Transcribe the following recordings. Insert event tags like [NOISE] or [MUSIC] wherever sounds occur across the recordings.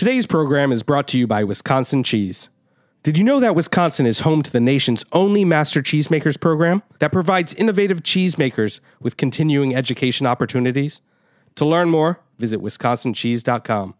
Today's program is brought to you by Wisconsin Cheese. Did you know that Wisconsin is home to the nation's only Master Cheesemakers program that provides innovative cheesemakers with continuing education opportunities? To learn more, visit wisconsincheese.com.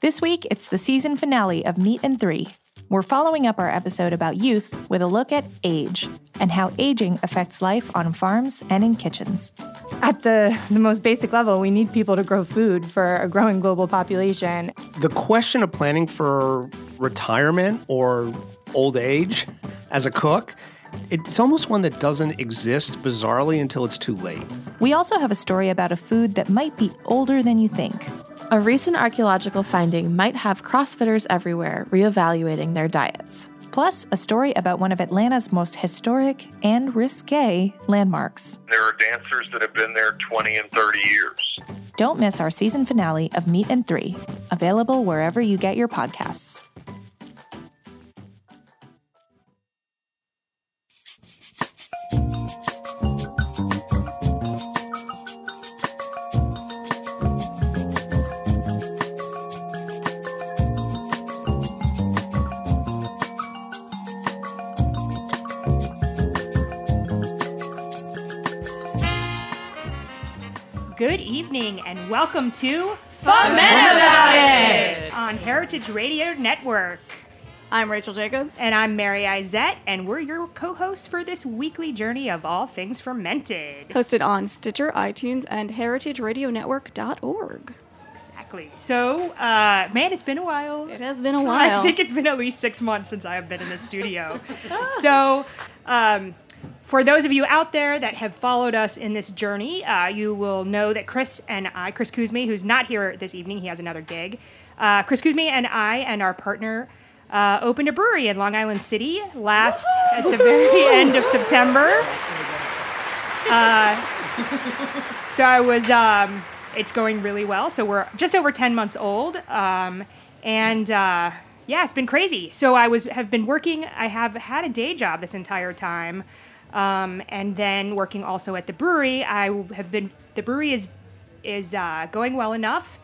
This week, it's the season finale of Meat and Three. We're following up our episode about youth with a look at age and how aging affects life on farms and in kitchens. At the, the most basic level, we need people to grow food for a growing global population. The question of planning for retirement or old age as a cook, it's almost one that doesn't exist bizarrely until it's too late. We also have a story about a food that might be older than you think. A recent archaeological finding might have CrossFitters everywhere reevaluating their diets. Plus, a story about one of Atlanta's most historic and risque landmarks. There are dancers that have been there 20 and 30 years. Don't miss our season finale of Meat and Three, available wherever you get your podcasts. Evening and welcome to Fuhmentaboudit! on Heritage Radio Network. I'm Rachel Jacobs. And I'm Mary Izett, and we're your co hosts for this weekly journey of all things fermented. Hosted on Stitcher, iTunes, and heritageradionetwork.org. Exactly. So, uh, man, it's been a while. It has been a [LAUGHS] while. I think it's been at least six months since I have been in the studio. [LAUGHS] so, um, for those of you out there that have followed us in this journey, uh, you will know that Chris and I, Chris Cuzme, who's not here this evening, he has another gig. Uh, Chris Cuzme and I and our partner uh, opened a brewery in Long Island City last at the very end of September. Uh, so I was. Um, it's going really well. So we're just over ten months old, um, and uh, yeah, it's been crazy. So I was have been working. I have had a day job this entire time, um, and then working also at the brewery. I have been. The brewery is is uh, going well enough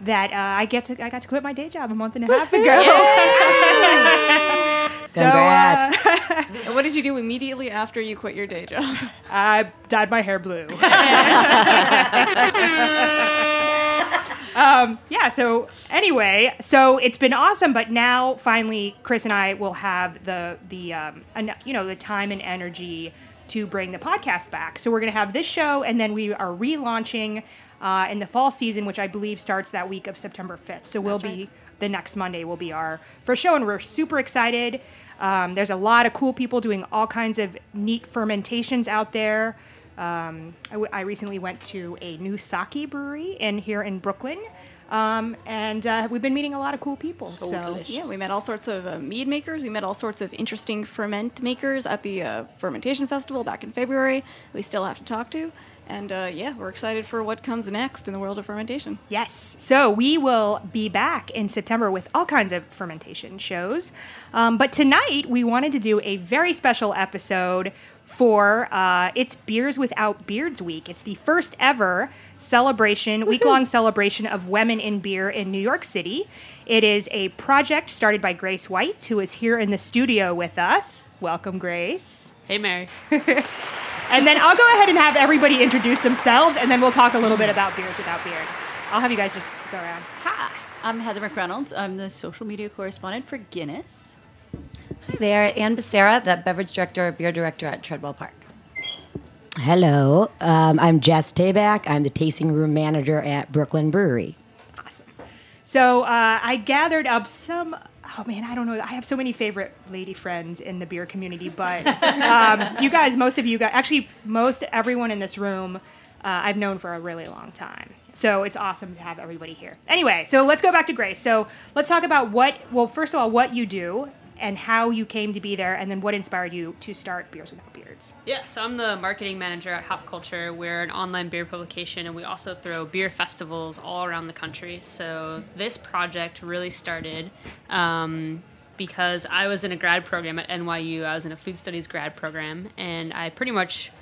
that uh, I get to I got to quit my day job a month and a half ago. [LAUGHS] so uh, And [LAUGHS] what did you do immediately after you quit your day job? [LAUGHS] I dyed my hair blue. Um, yeah. So anyway, so it's been awesome, but now finally, Chris and I will have the the um, en- you know the time and energy to bring the podcast back. So we're gonna have this show, and then we are relaunching uh, in the fall season, which I believe starts that week of September fifth. So we'll be the next Monday will be our first show, and we're super excited. Um, there's a lot of cool people doing all kinds of neat fermentations out there. Um, I, w- I recently went to a new sake brewery in here in Brooklyn, um, and uh, we've been meeting a lot of cool people. So, Yeah, we met all sorts of uh, mead makers. We met all sorts of interesting ferment makers at the uh, fermentation festival back in February. We still have to talk to, and uh, yeah, we're excited for what comes next in the world of fermentation. Yes. So we will be back in September with all kinds of fermentation shows. Um, but tonight we wanted to do a very special episode for uh, it's Beers Without Beards Week. It's the first ever celebration, week long celebration of women in beer in New York City. It is a project started by Grace White, who is here in the studio with us. Welcome, Grace. Hey, Mary. [LAUGHS] And then I'll go ahead and have everybody introduce themselves, and then we'll talk a little bit about Beers Without Beards. I'll have you guys just go around. Hi, I'm Heather McReynolds. I'm the social media correspondent for Guinness. Hi there, Anne Becerra, the beverage director, beer director at Treadwell Park. Hello, um, I'm Jess Tabak. I'm the tasting room manager at Brooklyn Brewery. Awesome. So uh, I gathered up some. Oh man, I don't know. I have so many favorite lady friends in the beer community, but um, [LAUGHS] you guys, most of you guys, actually, most everyone in this room, uh, I've known for a really long time. So it's awesome to have everybody here. Anyway, so let's go back to Grace. So let's talk about what. Well, first of all, what you do and how you came to be there, and then what inspired you to start Beers Without Beards. Yeah, so I'm the marketing manager at Hop Culture. We're an online beer publication, and we also throw beer festivals all around the country. So this project really started um, because I was in a grad program at NYU. I was in a food studies grad program, and I pretty much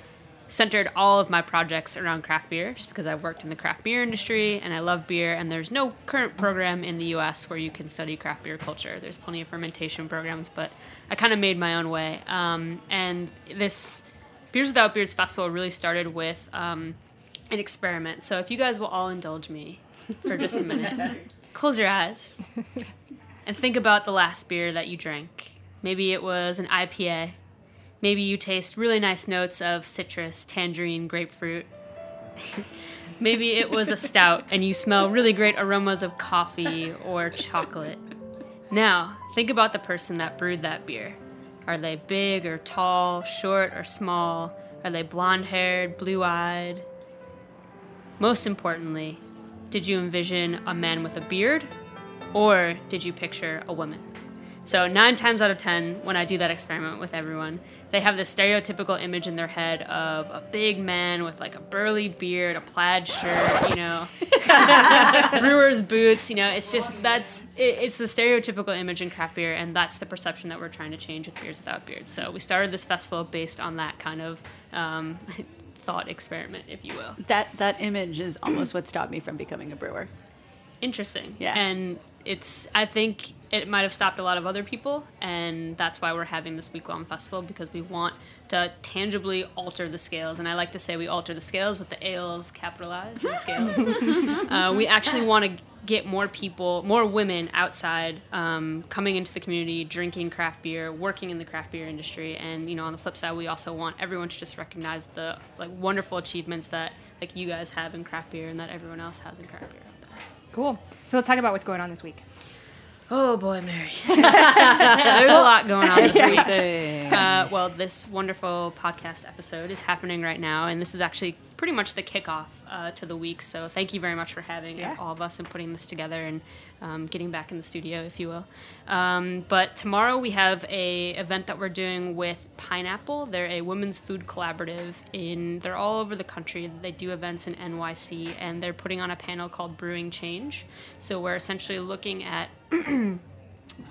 centered all of my projects around craft beer just because I've worked in the craft beer industry and I love beer and there's no current program in the US where you can study craft beer culture. There's plenty of fermentation programs, but I kind of made my own way. Um, and this Beers Without Beards Festival really started with um, an experiment. So if you guys will all indulge me for just a minute, [LAUGHS] close your eyes and think about the last beer that you drank. Maybe it was an IPA. Maybe you taste really nice notes of citrus, tangerine, grapefruit. [LAUGHS] Maybe it was a stout and you smell really great aromas of coffee or chocolate. Now, think about the person that brewed that beer. Are they big or tall, short or small? Are they blonde haired, blue eyed? Most importantly, did you envision a man with a beard or did you picture a woman? So, nine times out of ten, when I do that experiment with everyone, they have this stereotypical image in their head of a big man with like a burly beard, a plaid shirt, you know, [LAUGHS] brewer's boots. You know, it's just that's it, it's the stereotypical image in craft beer, and that's the perception that we're trying to change with beers without beards. So, we started this festival based on that kind of. Um, [LAUGHS] thought experiment, if you will. That that image is almost what stopped me from becoming a brewer. Interesting. Yeah. And it's I think it might have stopped a lot of other people and that's why we're having this week long festival because we want to tangibly alter the scales and I like to say we alter the scales with the ales capitalized and scales. [LAUGHS] uh, we actually want to get more people, more women outside um, coming into the community, drinking craft beer, working in the craft beer industry, and you know, on the flip side, we also want everyone to just recognize the like wonderful achievements that like you guys have in craft beer and that everyone else has in craft beer. Cool. So let's talk about what's going on this week. Oh boy, Mary. [LAUGHS] There's a lot going on this week. Uh, well, this wonderful podcast episode is happening right now, and this is actually pretty much the kickoff uh, to the week. So thank you very much for having Yeah. all of us and putting this together and um, getting back in the studio, if you will. Um, but tomorrow we have a event that we're doing with Pineapple. They're a women's food collaborative. In they're all over the country. They do events in NYC, and they're putting on a panel called Brewing Change. So we're essentially looking at [CLEARS THROAT]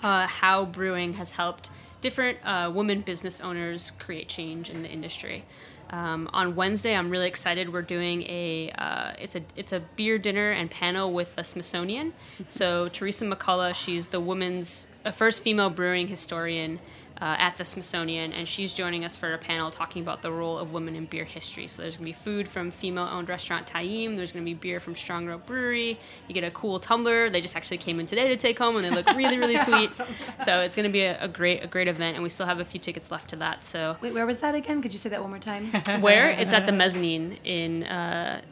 uh, how brewing has helped different uh, women business owners create change in the industry. Um, on Wednesday, I'm really excited. We're doing a uh, it's a it's a beer dinner and panel with the Smithsonian. So Theresa McCulla, she's the woman's uh, first female brewing historian uh, at the Smithsonian, and she's joining us for a panel talking about the role of women in beer history. So there's going to be food from female-owned restaurant Taim. There's going to be beer from Strong Rope Brewery. You get a cool tumbler. They just actually came in today to take home, and they look really, really [LAUGHS] sweet. So it's going to be a, a great, a great event, and we still have a few tickets left to that. So Wait, where was that again? Could you say that one more time? where it's at the mezzanine in uh,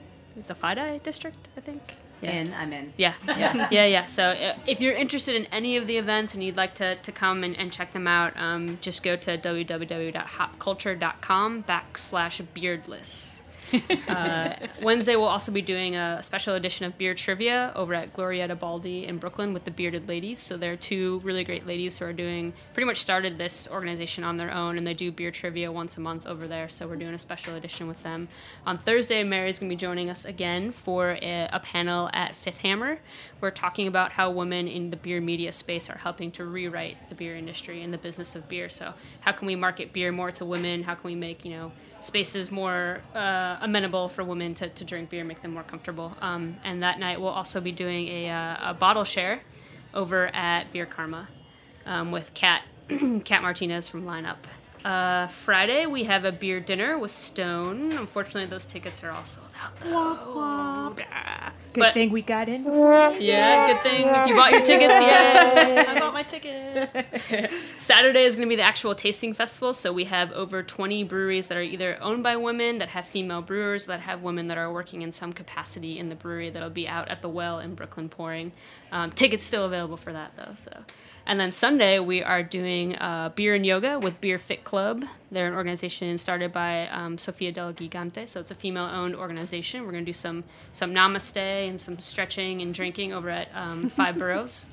the FiDi district, I think. In, I'm in. Yeah, [LAUGHS] yeah, yeah, yeah. So uh, if you're interested in any of the events and you'd like to, to come and, and check them out, um, just go to www.hopculture.com backslash beardless. [LAUGHS] uh, Wednesday, we'll also be doing a special edition of Beer Trivia over at Glorietta Baldy in Brooklyn with the Bearded Ladies. So they're two really great ladies who are doing pretty much started this organization on their own, and they do beer trivia once a month over there. So we're doing a special edition with them. On Thursday, Mary's going to be joining us again for a, a panel at Fifth Hammer. We're talking about how women in the beer media space are helping to rewrite the beer industry and the business of beer. So how can we market beer more to women? How can we make you know spaces more uh, amenable for women to, to drink beer, make them more comfortable. Um, and that night we'll also be doing a, uh, a bottle share over at Beer Karma um, with Kat [CLEARS THROAT] Kat Martinez from Lineup. Uh, Friday we have a beer dinner with Stone. Unfortunately, those tickets are all sold out. Though. Good But- thing we got in before. Yeah, good thing if you bought your tickets. Yay! [LAUGHS] I bought my ticket. [LAUGHS] Saturday is going to be the actual tasting festival. So we have over 20 breweries that are either owned by women, that have female brewers, that have women that are working in some capacity in the brewery that'll be out at the well in Brooklyn pouring. Um, tickets still available for that though. So, and then Sunday we are doing uh, beer and yoga with Beer Fit Club. They're an organization started by um, Sofia Del Gigante, so it's a female-owned organization. We're going to do some some namaste and some stretching and drinking over at um, [LAUGHS] Five Boroughs.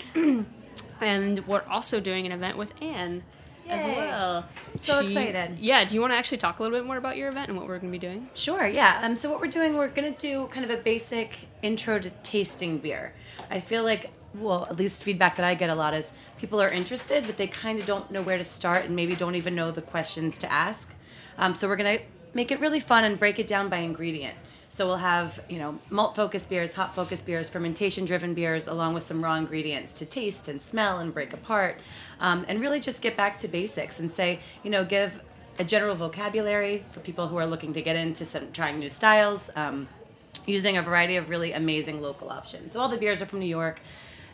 and we're also doing an event with Anne as well. So excited. Yeah, do you want to actually talk a little bit more about your event and what we're going to be doing? Sure, yeah. Um, so what we're doing, we're gonna do kind of a basic intro to tasting beer. I feel like, well, at least feedback that I get a lot is people are interested, but they kind of don't know where to start and maybe don't even know the questions to ask. Um, so we're gonna make it really fun and break it down by ingredient. So we'll have, you know, malt focused beers, hop focused beers, fermentation driven beers, along with some raw ingredients to taste and smell and break apart. Um, and really just get back to basics and say, you know, give a general vocabulary for people who are looking to get into some trying new styles, um, using a variety of really amazing local options. So all the beers are from New York.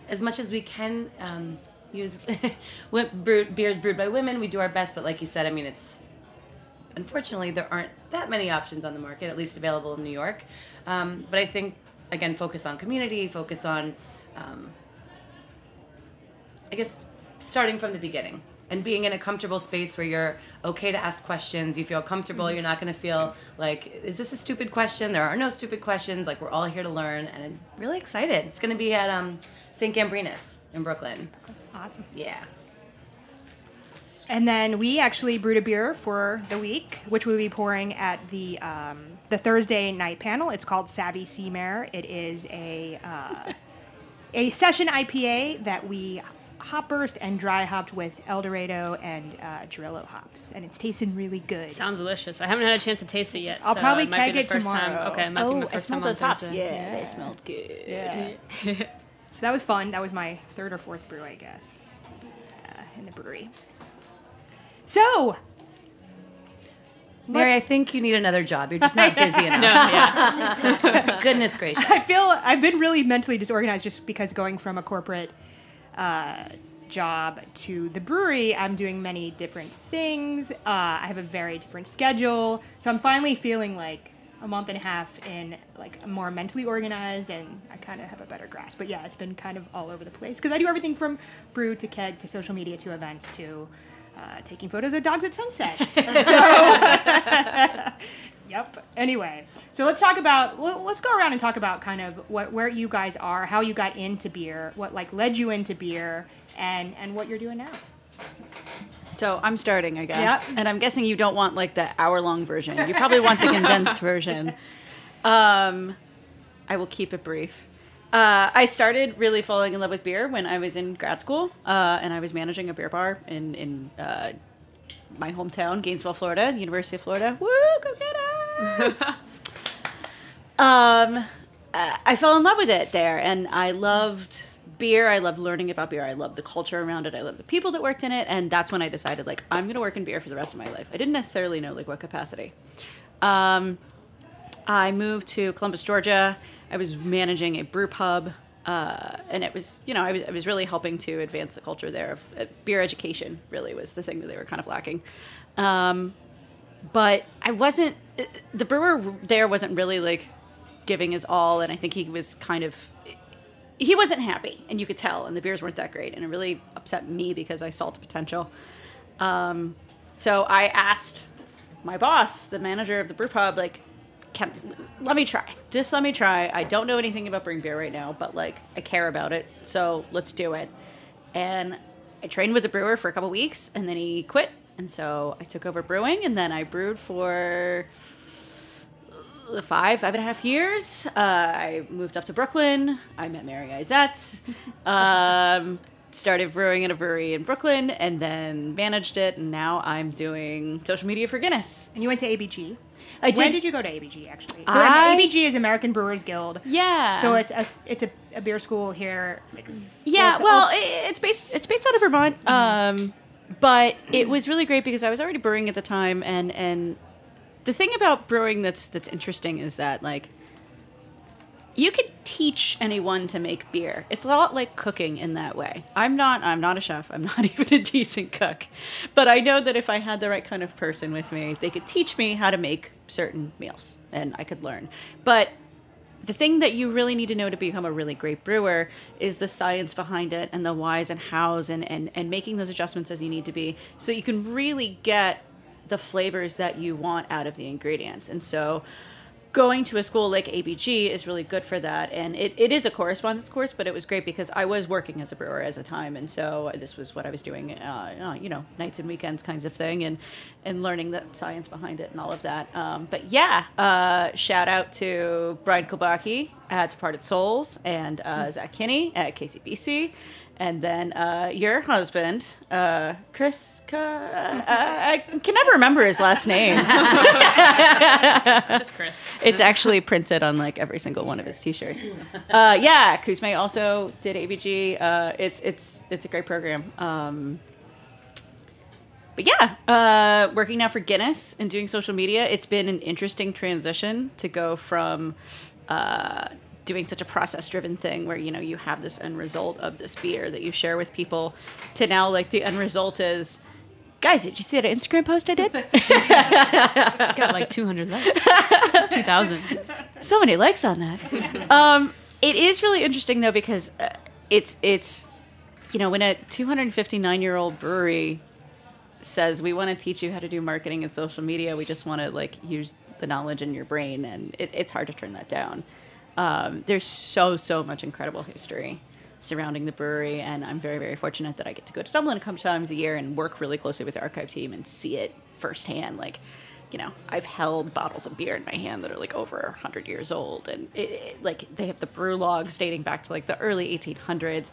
As much as we can um, use [LAUGHS] beers brewed by women, we do our best. But like you said, I mean, it's unfortunately there aren't that many options on the market, at least available in New York. Um, but I think again, focus on community, focus on, um, I guess, starting from the beginning and being in a comfortable space where you're okay to ask questions. You feel comfortable. You're not going to feel like, is this a stupid question? There are no stupid questions. Like we're all here to learn, and I'm really excited. It's going to be at um, St. Gambrinus in Brooklyn. Awesome. Yeah. And then we actually brewed a beer for the week, which we'll be pouring at the um, the Thursday night panel. It's called Savvy Sea Mare. It is a uh, a session IPA that we hop burst and dry hopped with El Dorado and uh, Trillo hops, and it's tasting really good. Sounds delicious. I haven't had a chance to taste it yet. I'll so probably it might be keg the it first Time. tomorrow. Okay, it might be Oh, my I smelled time those hops. Thursday. Yeah, they smelled good. Yeah. [LAUGHS] [LAUGHS] so that was fun. That was my third or fourth brew, I guess, uh, in the brewery. So, Mary, I think you need another job. You're just not [LAUGHS] busy enough. No, yeah. [LAUGHS] [LAUGHS] Goodness gracious. I feel I've been really mentally disorganized just because going from a corporate uh, job to the brewery, I'm doing many different things. Uh, I have a very different schedule, so I'm finally feeling like a month and a half in like more mentally organized and I kind of have a better grasp. But yeah, it's been kind of all over the place because I do everything from brew to keg to social media to events to uh, taking photos of dogs at sunset. [LAUGHS] so, [LAUGHS] yep. Anyway, so let's talk about. well, Let's go around and talk about kind of what where you guys are, how you got into beer, what like led you into beer, and and what you're doing now. So I'm starting, I guess. Yep. And I'm guessing you don't want like the hour long version. You probably want the [LAUGHS] condensed version. Um, I will keep it brief. Uh, I started really falling in love with beer when I was in grad school, uh, and I was managing a beer bar in in uh, my hometown, Gainesville, Florida, University of Florida. Woo, go get us! [LAUGHS] um, I fell in love with it there, and I loved beer. I love learning about beer. I love the culture around it. I love the people that worked in it, and that's when I decided like I'm going to work in beer for the rest of my life. I didn't necessarily know like what capacity. Um, I moved to Columbus, Georgia. I was managing a brew pub, uh, and it was you know I was, I was really helping to advance the culture there of uh, beer education. Really was the thing that they were kind of lacking. Um, but I wasn't. uh, The brewer there wasn't really like giving his all, and I think he was kind of he wasn't happy, and you could tell, and the beers weren't that great, and it really upset me because I saw the potential. Um, so I asked my boss, the manager of the brew pub, like, can let me try, just let me try. I don't know anything about brewing beer right now, but like I care about it, so let's do it. And I trained with the brewer for a couple weeks, and then he quit, and so I took over brewing, and then I brewed for five, five and a half years. Uh, I moved up to Brooklyn. I met Mary Izett. [LAUGHS] Um, started brewing in a brewery in Brooklyn and then managed it. And now I'm doing social media for Guinness. And you went to ABG. I did. When did. you go to ABG actually? So I- ABG is American Brewers Guild. Yeah. So it's a it's a, a beer school here. Yeah, Well, well, oh- it's based it's based out of Vermont. Um, but it was really great because I was already brewing at the time, and and the thing about brewing that's that's interesting is that like you could teach anyone to make beer. It's a lot like cooking in that way. I'm not I'm not a chef. I'm not [LAUGHS] even a decent cook. But I know that if I had the right kind of person with me, they could teach me how to make certain meals and I could learn. But the thing that you really need to know to become a really great brewer is the science behind it and the whys and hows and, and, and making those adjustments as you need to be so you can really get the flavors that you want out of the ingredients. And so going to a school like ABG is really good for that. And it, it is a correspondence course, but it was great because I was working as a brewer as a time. And so this was what I was doing, uh, uh, you know, nights and weekends kinds of thing and, and learning the science behind it and all of that. Um, but yeah, uh, shout out to Brian Kulbacki at Departed Soles and uh, Zach Kinney at KCBC. And then uh, your husband, uh, Chris, uh, I can never remember his last name. [LAUGHS] It's just Chris. It's actually printed on like every single one of his T-shirts. Uh, yeah, Cuzme also did ABG. Uh, it's it's it's a great program. Um, but yeah, uh, working now for Guinness and doing social media, it's been an interesting transition to go from uh, doing such a process-driven thing where you know you have this end result of this beer that you share with people, to now like the end result is. Guys, did you see that Instagram post I did? [LAUGHS] Got like 200 likes. [LAUGHS] 2,000. so many likes on that. Um, it is really interesting though because uh, it's it's you know when a 259 year old brewery says we want to teach you how to do marketing and social media, we just want to like use the knowledge in your brain, and it, it's hard to turn that down. Um, there's so so much incredible history surrounding the brewery, and I'm very very fortunate that I get to go to Dublin a couple times a year and work really closely with the archive team and see it firsthand. Like, you know, I've held bottles of beer in my hand that are like over 100 years old, and it, it, like they have the brew logs dating back to like the early 1800s,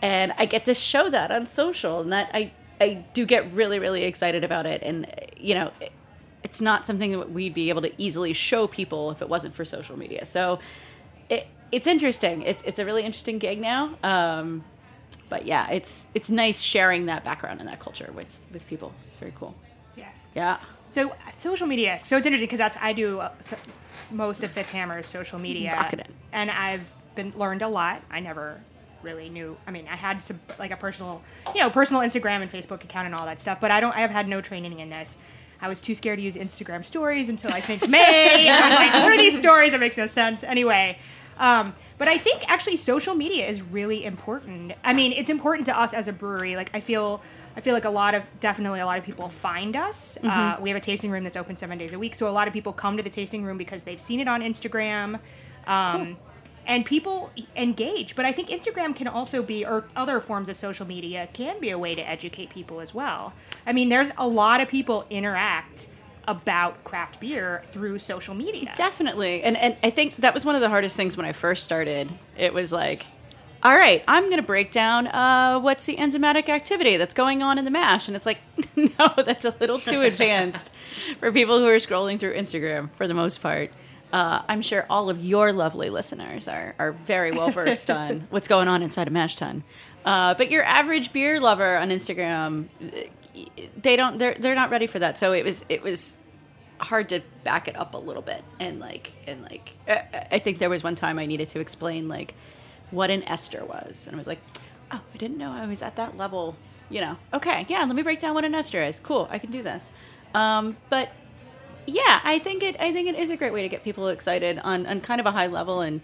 and I get to show that on social, and that I I do get really really excited about it, and you know. It, it's not something that we'd be able to easily show people if it wasn't for social media. So it, it's interesting. It's it's a really interesting gig now. Um, but yeah, it's it's nice sharing that background and that culture with with people. It's very cool. Yeah. Yeah. So uh, social media. So it's interesting because that's I do uh, so, most of Fifth Hammer's social media, Rocking it. and I've been learned a lot. I never really knew. I mean, I had some like a personal, you know, personal Instagram and Facebook account and all that stuff, but I don't. I have had no training in this. I was too scared to use Instagram stories until I think May. I was like, what are these stories? It makes no sense. Anyway, um, but I think actually social media is really important. I mean, it's important to us as a brewery. Like I feel, I feel like a lot of definitely a lot of people find us. Uh, Mm-hmm. we have a tasting room that's open seven days a week, so a lot of people come to the tasting room because they've seen it on Instagram. Um, And people engage, but I think Instagram can also be, or other forms of social media can be a way to educate people as well. I mean, there's a lot of people interact about craft beer through social media. Definitely. And and I think that was one of the hardest things when I first started. It was like, all right, I'm going to break down uh, what's the enzymatic activity that's going on in the mash. And it's like, [LAUGHS] no, that's a little too [LAUGHS] advanced for people who are scrolling through Instagram for the most part. Uh, I'm sure all of your lovely listeners are, are very well versed [LAUGHS] on what's going on inside a mash tun. Uh, but your average beer lover on Instagram, they don't they're they're not ready for that. So it was it was hard to back it up a little bit. And like and like I, I think there was one time I needed to explain like what an ester was. And I was like oh I didn't know I was at that level you know. Okay yeah let me break down what an ester is. Cool I can do this. Um, but yeah I think it I think it is a great way to get people excited on on kind of a high level and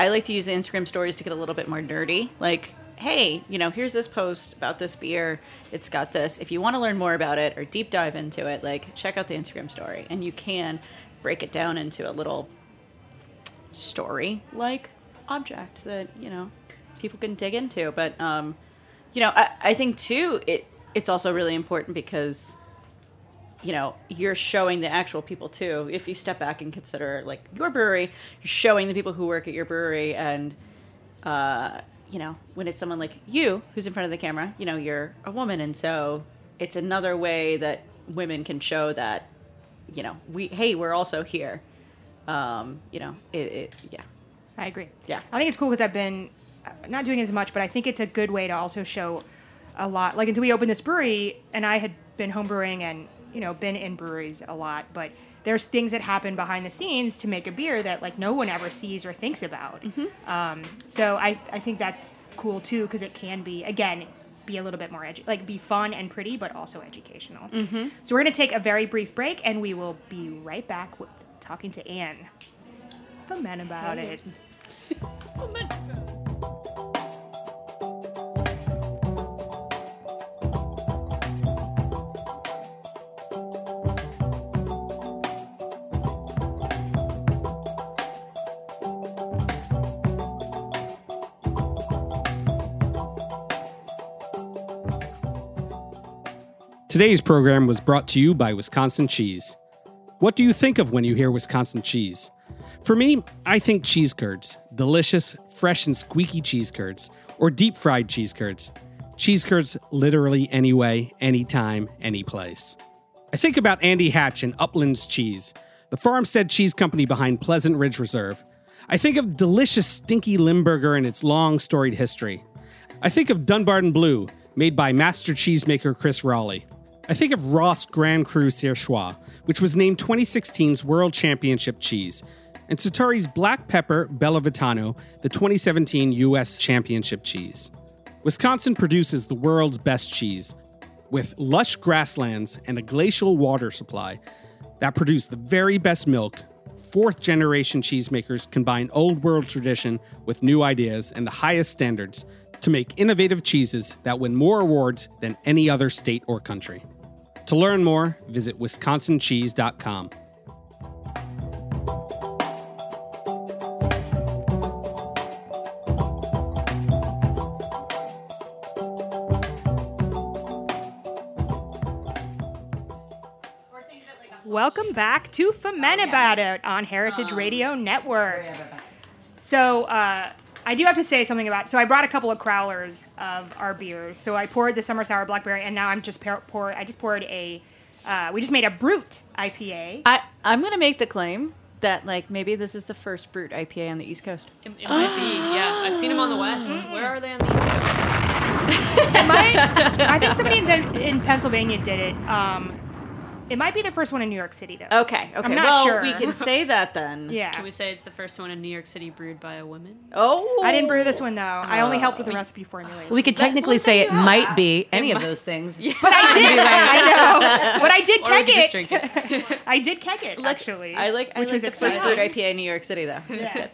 I like to use the Instagram stories to get a little bit more nerdy like hey, you know, here's this post about this beer. It's got this. If you want to learn more about it or deep dive into it, like check out the Instagram story. And you can break it down into a little story like object that, you know, people can dig into. But um, you know, I, I think too it it's also really important because you know you're showing the actual people too if you step back and consider like your brewery you're showing the people who work at your brewery and uh, you know, when it's someone like you who's in front of the camera, you know, you're a woman, and so it's another way that women can show that, you know, we hey, we're also here. Um, you know, it, it yeah. I agree. Yeah. I think it's cool because I've been uh, not doing as much, but I think it's a good way to also show a lot. Like until we opened this brewery, and I had been homebrewing and you know been in breweries a lot, but there's things that happen behind the scenes to make a beer that like no one ever sees or thinks about. Um, so I I think that's cool too because it can be again be a little bit more edu- like be fun and pretty, but also educational. Mhm. So we're gonna take a very brief break, and we will be right back with talking to Anne, the men about it. Today's program was brought to you by Wisconsin Cheese. What do you think of when you hear Wisconsin cheese? For me, I think cheese curds. Delicious, fresh, and squeaky cheese curds. Or deep fried cheese curds. Cheese curds literally anyway, anytime, any place. I think about Andy Hatch and Uplands Cheese, the farmstead cheese company behind Pleasant Ridge Reserve. I think of delicious stinky Limburger and its long storied history. I think of Dunbarton Blue, made by master cheesemaker Chris Roelli. I think of Roth Grand Cru Surchoix, which was named 2016's World Championship cheese, and Sartori's Black Pepper Bella Vitano, the 2017 U.S. Championship cheese. Wisconsin produces the world's best cheese, with lush grasslands and a glacial water supply that produce the very best milk. Fourth generation cheesemakers combine old world tradition with new ideas and the highest standards to make innovative cheeses that win more awards than any other state or country. To learn more, visit wisconsincheese.com. Welcome back to Fuhmentaboudit on Heritage Radio Network. So, uh, I do have to say something about. So, I brought a couple of crowlers of our beers. So, I poured the summer sour blackberry, and now I'm just pour, pour I just poured a. Uh, we just made a brut IPA. I I'm gonna make the claim that like maybe this is the first brut IPA on the East Coast. It, it might be, yeah. I've seen them on the west. [GASPS] Where are they on the east coast? It might- I think somebody in, in Pennsylvania did it. Um, it might be the first one in New York City, though. Okay, okay. I'm not well, sure. we can say [LAUGHS] that then. Yeah. Can we say it's the first one in New York City brewed by a woman? Oh, I didn't brew this one though. I only uh, helped with the recipe formulation. We could technically say it might be any of those things. [LAUGHS] But I did. [LAUGHS] I know. But I did keg it. it. I did keg it actually. I like I which like was the first exciting. brut IPA in New York City though. Yeah.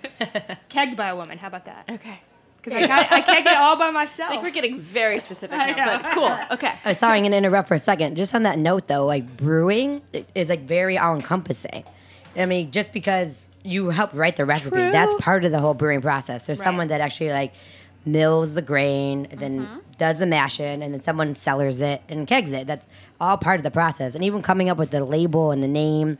Kegged by a woman. How about that? Okay. Because I, got- I kegged it all by myself. I myself. think we're getting very specific [LAUGHS] I now, know. but cool. [LAUGHS] Okay. Uh, sorry, I'm gonna interrupt for a second. Just on that note, though, like brewing is like very all encompassing. I mean, just because you help write the recipe, True. that's part of the whole brewing process. There's Right. someone that actually like mills the grain, and then does the mashing, and then someone cellars it and kegs it. That's all part of the process. And even coming up with the label and the name.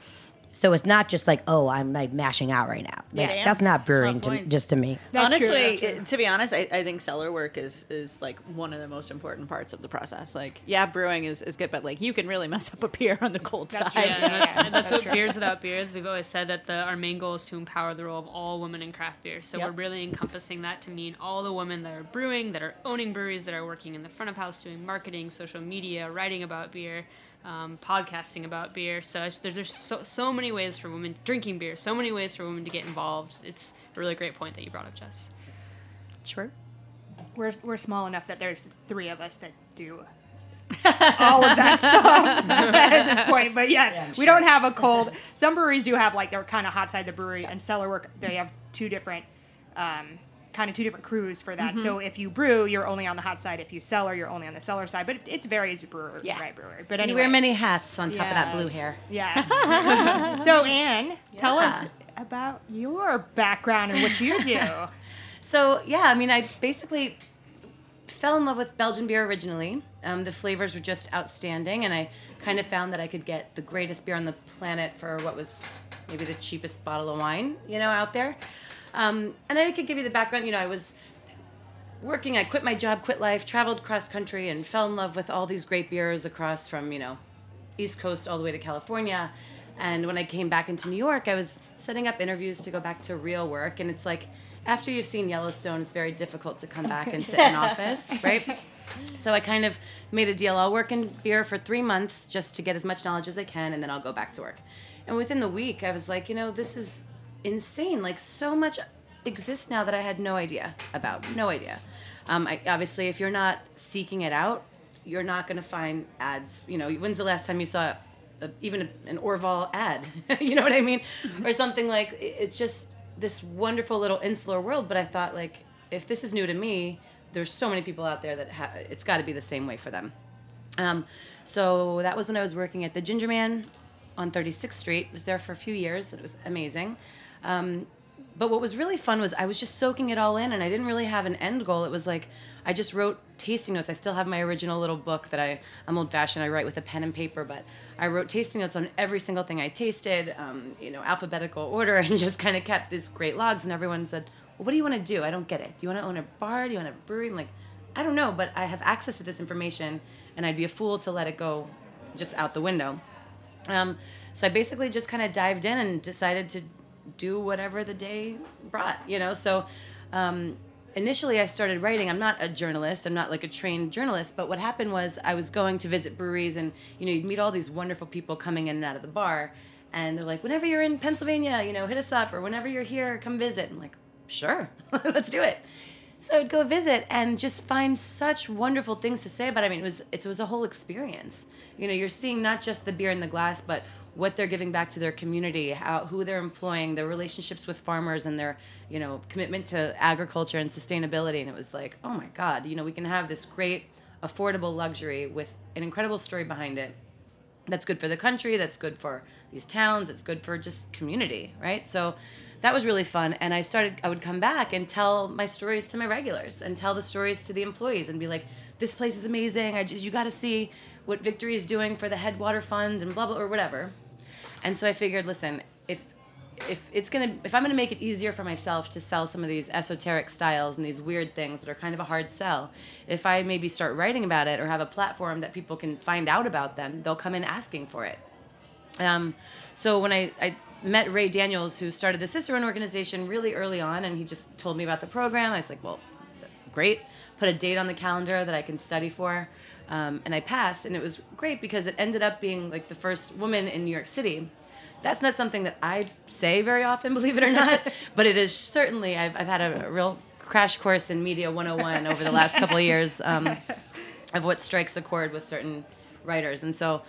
So it's not just like, oh, I'm like mashing out right now. Like, Yeah. that's not brewing to, just to me. That's Honestly, that's true. to be honest, I, I think cellar work is is like one of the most important parts of the process. Like, yeah, brewing is, is good, but like you can really mess up a beer on the cold That's side. true. Yeah, that's, and that's, [LAUGHS] That's what true. Beers Without Beards, we've always said that the, our main goal is to empower the role of all women in craft beer. So Yep. we're really encompassing that to mean all the women that are brewing, that are owning breweries, that are working in the front of house, doing marketing, social media, writing about beer, um, podcasting about beer. So it's, there's, there's so, so many ways for women drinking beer, so many ways for women to get involved. It's a really great point that you brought up, Jess. Sure. we're we're small enough that there's three of us that do [LAUGHS] all of that stuff [LAUGHS] at this point. But yes, we don't have a cold. Some breweries do have like they're kind of hot side the brewery and cellar work. They have two different. Um, kind of two different crews for that. So if you brew, you're only on the hot side. If you cellar, you're only on the cellar side. But it, it varies brewer, Yeah. right brewer. But You anyway, wear many hats on top of that blue hair. Yes. [LAUGHS] so Anne, tell us about your background and what you do. [LAUGHS] So yeah, I mean, I basically fell in love with Belgian beer originally. Um, the flavors were just outstanding, and I kind of found that I could get the greatest beer on the planet for what was maybe the cheapest bottle of wine, you know, out there. Um, and I could give you the background. You know, I was working. I quit my job, quit life, traveled cross country, and fell in love with all these great beers across from you know, East Coast all the way to California. And when I came back into New York, I was setting up interviews to go back to real work. And it's like, after you've seen Yellowstone, it's very difficult to come back and sit in office, [LAUGHS] right? So I kind of made a deal. I'll work in beer for three months just to get as much knowledge as I can, and then I'll go back to work. And within the week, I was like, you know, this is insane. Like, so much exists now that I had no idea about. No idea. Um, I, obviously, if you're not seeking it out, you're not going to find ads. You know, when's the last time you saw a, even a, an Orval ad? [LAUGHS] you know what I mean? [LAUGHS] or something like it's just this wonderful little insular world. But I thought, like, if this is new to me, there's so many people out there that ha- it's got to be the same way for them. Um, so that was when I was working at the Ginger Man on 36th Street. Was there for a few years. It was amazing. Um, but what was really fun was I was just soaking it all in, and I didn't really have an end goal. It was like I just wrote tasting notes. I still have my original little book that I I'm old fashioned. I write with a pen and paper, but I wrote tasting notes on every single thing I tasted, um, you know, alphabetical order, [LAUGHS] and just kind of kept these great logs. And everyone said, well, "What do you want to do? I don't get it. Do you want to own a bar? Do you want to brewery?" I'm like, I don't know, but I have access to this information, and I'd be a fool to let it go just out the window. Um, so I basically just kind of dived in and decided to do whatever the day brought, you know. So um, initially, I started writing. I'm not a journalist. I'm not like a trained journalist. But what happened was I was going to visit breweries, and you know, you'd meet all these wonderful people coming in and out of the bar, and they're like, "Whenever you're in Pennsylvania, you know, hit us up, or whenever you're here, come visit." I'm like, "Sure, [LAUGHS] let's do it." So I'd go visit and just find such wonderful things to say about it. I mean, it was it was a whole experience. You know, you're seeing not just the beer in the glass, but what they're giving back to their community, how who they're employing, their relationships with farmers, and their you know commitment to agriculture and sustainability. And it was like, oh my God, you know, we can have this great, affordable luxury with an incredible story behind it. That's good for the country. That's good for these towns. It's good for just community, right? So that was really fun and i started i would come back and tell my stories to my regulars and tell the stories to the employees and be like this place is amazing i just you got to see what victory is doing for the headwater fund and blah blah or whatever and so i figured listen if if it's gonna if i'm gonna make it easier for myself to sell some of these esoteric styles and these weird things that are kind of a hard sell if i maybe start writing about it or have a platform that people can find out about them they'll come in asking for it um, so when I, I met Ray Daniels, who started the Cicerone organization really early on, and he just told me about the program. I was like, well, great. Put a date on the calendar that I can study for. Um, and I passed, and it was great because it ended up being like the first woman in New York City. That's not something that I say very often, [LAUGHS] believe it or not, [LAUGHS] but it is certainly, I've, I've had a, a real crash course in Media 101 over the last couple of years um, [LAUGHS] of what strikes a chord with certain writers. And so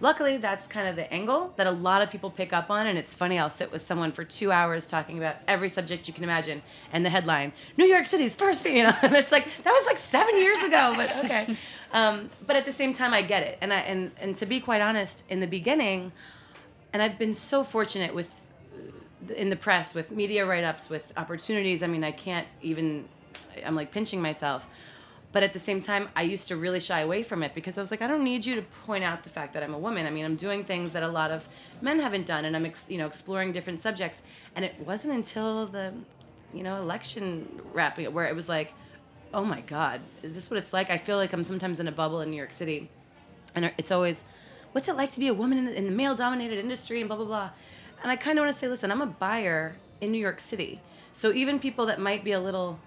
luckily that's kind of the angle that a lot of people pick up on and it's funny i'll sit with someone for two hours talking about every subject you can imagine and the headline new york city's first female. and it's like that was like seven years ago but okay um, but at the same time i get it. And I, and and to be quite honest in the beginning and i've been so fortunate with in the press with media write-ups with opportunities. I mean i can't even i'm like pinching myself. But at the same time i used to really shy away from it because i was like i don't need you to point out the fact that i'm a woman. I mean i'm doing things that a lot of men haven't done and i'm ex- you know exploring different subjects. And it wasn't until the you know election wrapping where it was like oh my god is this what it's like i feel like i'm sometimes in a bubble in new york city and it's always what's it like to be a woman in the, in the male dominated industry and blah blah blah and i kind of want to say listen i'm a buyer in new york city so even people that might be a little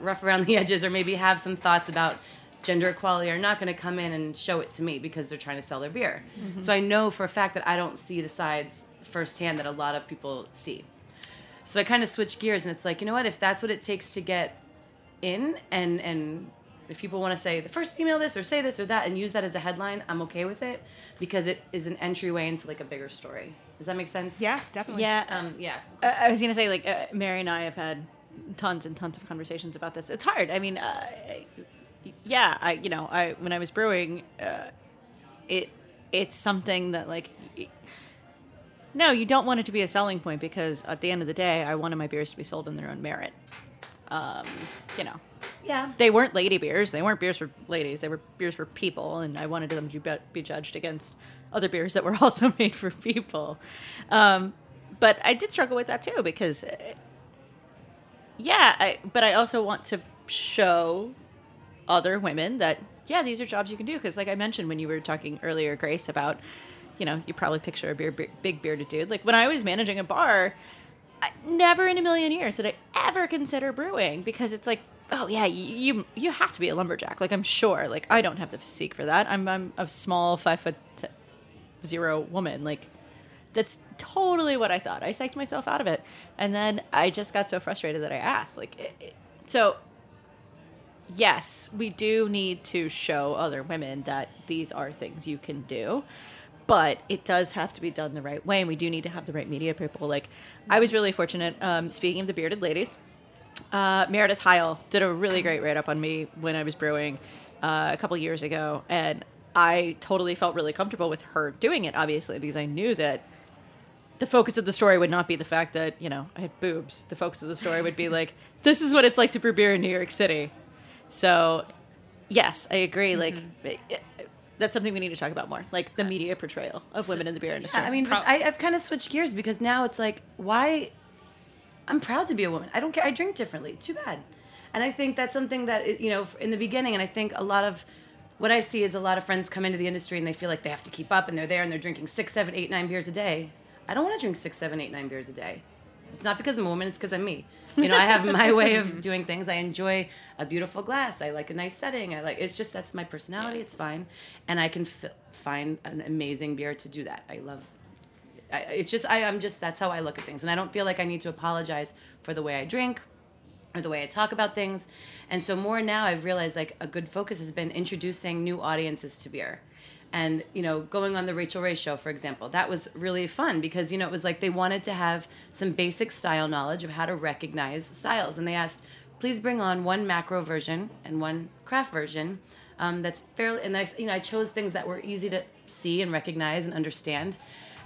rough around the [LAUGHS] edges or maybe have some thoughts about gender equality are not going to come in and show it to me because they're trying to sell their beer. Mhm. So I know for a fact that I don't see the sides firsthand that a lot of people see. So I kind of switch gears and it's like, you know what, if that's what it takes to get in and and if people want to say the first email this or say this or that and use that as a headline, I'm okay with it because it is an entryway into like a bigger story. Does that make sense? Yeah, definitely. Yeah. Um, yeah. Uh, I was gonna say like uh, Mary and I have had tons and tons of conversations about this. It's hard. I mean, uh, yeah, I you know I when I was brewing, uh, it it's something that like. y- No, you don't want it to be a selling point because at the end of the day, I wanted my beers to be sold in their own merit. Um, you know, Yeah. they weren't lady beers. They weren't beers for ladies. They were beers for people, and I wanted them to be, judged against other beers that were [LAUGHS] also made for people. Um, but I did struggle with that too because, uh, yeah, I, but I also want to show other women that yeah, these are jobs you can do. Because like I mentioned when you were talking earlier, Grace, about you know you probably picture a beer, big bearded dude. Like when I was managing a bar, I, never in a million years did I ever consider brewing because it's like, oh yeah, you you, have to be a lumberjack. Like I'm sure, like I don't have the physique for that. I'm I'm a small five foot zero woman. Like that's totally what I thought. I psyched myself out of it, and then I just got so frustrated that I asked. Like, it, it- so yes, we do need to show other women that these are things you can do. But it does have to be done the right way, and we do need to have the right media people. Like, I was really fortunate. Um, speaking of the bearded ladies, uh, Meredith Heil did a really great write up on me when I was brewing uh, a couple years ago, and I totally felt really comfortable with her doing it. Obviously, because I knew that the focus of the story would not be the fact that you know I had boobs. The focus of the story would be [LAUGHS] like, this is what it's like to brew beer in New York City. So, yes, I agree. Like, eh, eh, that's something we need to talk about more. Like the uh, media portrayal of women in the beer industry. Yeah, I mean, I, I've kind of switched gears because now it's like, why? I'm proud to be a woman. I don't care. I drink differently. Too bad. And I think that's something that you know in the beginning. And I think a lot of what I see is a lot of friends come into the industry and they feel like they have to keep up, and they're there and they're drinking six, seven, eight, nine beers a day. I don't want to drink six, seven, eight, nine beers a day. It's not because I'm a woman. It's because I'm me. You know, I have my [LAUGHS] way of doing things. I enjoy a beautiful glass. I like a nice setting. I like. It's just that's my personality. It's fine, and I can f- find an amazing beer to do that. I love I, it's just I, I'm just that's how I look at things, and I don't feel like I need to apologize for the way I drink or the way I talk about things. And so more now, I've realized like a good focus has been introducing new audiences to beer. And you know, going on the Rachael Ray show, for example, that was really fun because you know it was like they wanted to have some basic style knowledge of how to recognize styles, and they asked, please bring on one macro version and one craft version. Um, that's fairly, and I, you know, I chose things that were easy to see and recognize and understand.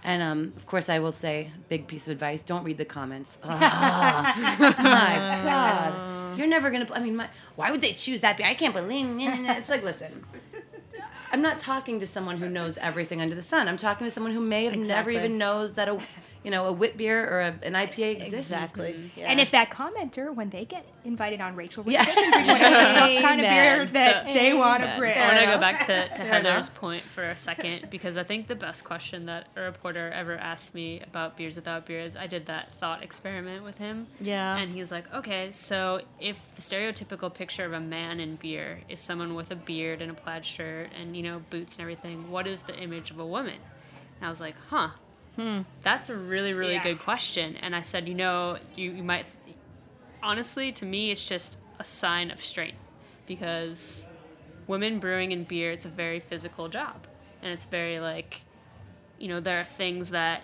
And um, of course, I will say, big piece of advice: don't read the comments. Ah, [LAUGHS] my God, [LAUGHS] you're never gonna. I mean, my, why would they choose that? I can't believe. It's like, listen, I'm not talking to someone who knows everything under the sun. I'm talking to someone who may have never even knows that a, you know, a wit beer or a, an IPA exists. Exactly. Mm-hmm. And if that commenter, when they get invited on Rachael, Ray, Yeah. they can bring whatever [LAUGHS] kind of beer Amen. that So- they want to Amen. bring. I want to go back to, to [LAUGHS] Heather's enough. point for a second because I think the best question that a reporter ever asked me about beers without beer is I did that thought experiment with him. Yeah. And he was like, okay, so if the stereotypical picture of a man in beer is someone with a beard and a plaid shirt and, you know, boots and everything, what is the image of a woman? And I was like, huh. Hmm. That's a really, really Yeah. good question. And I said, you know, you, you might, honestly, to me, it's just a sign of strength because women brewing in beer, it's a very physical job. And it's very like, you know, there are things that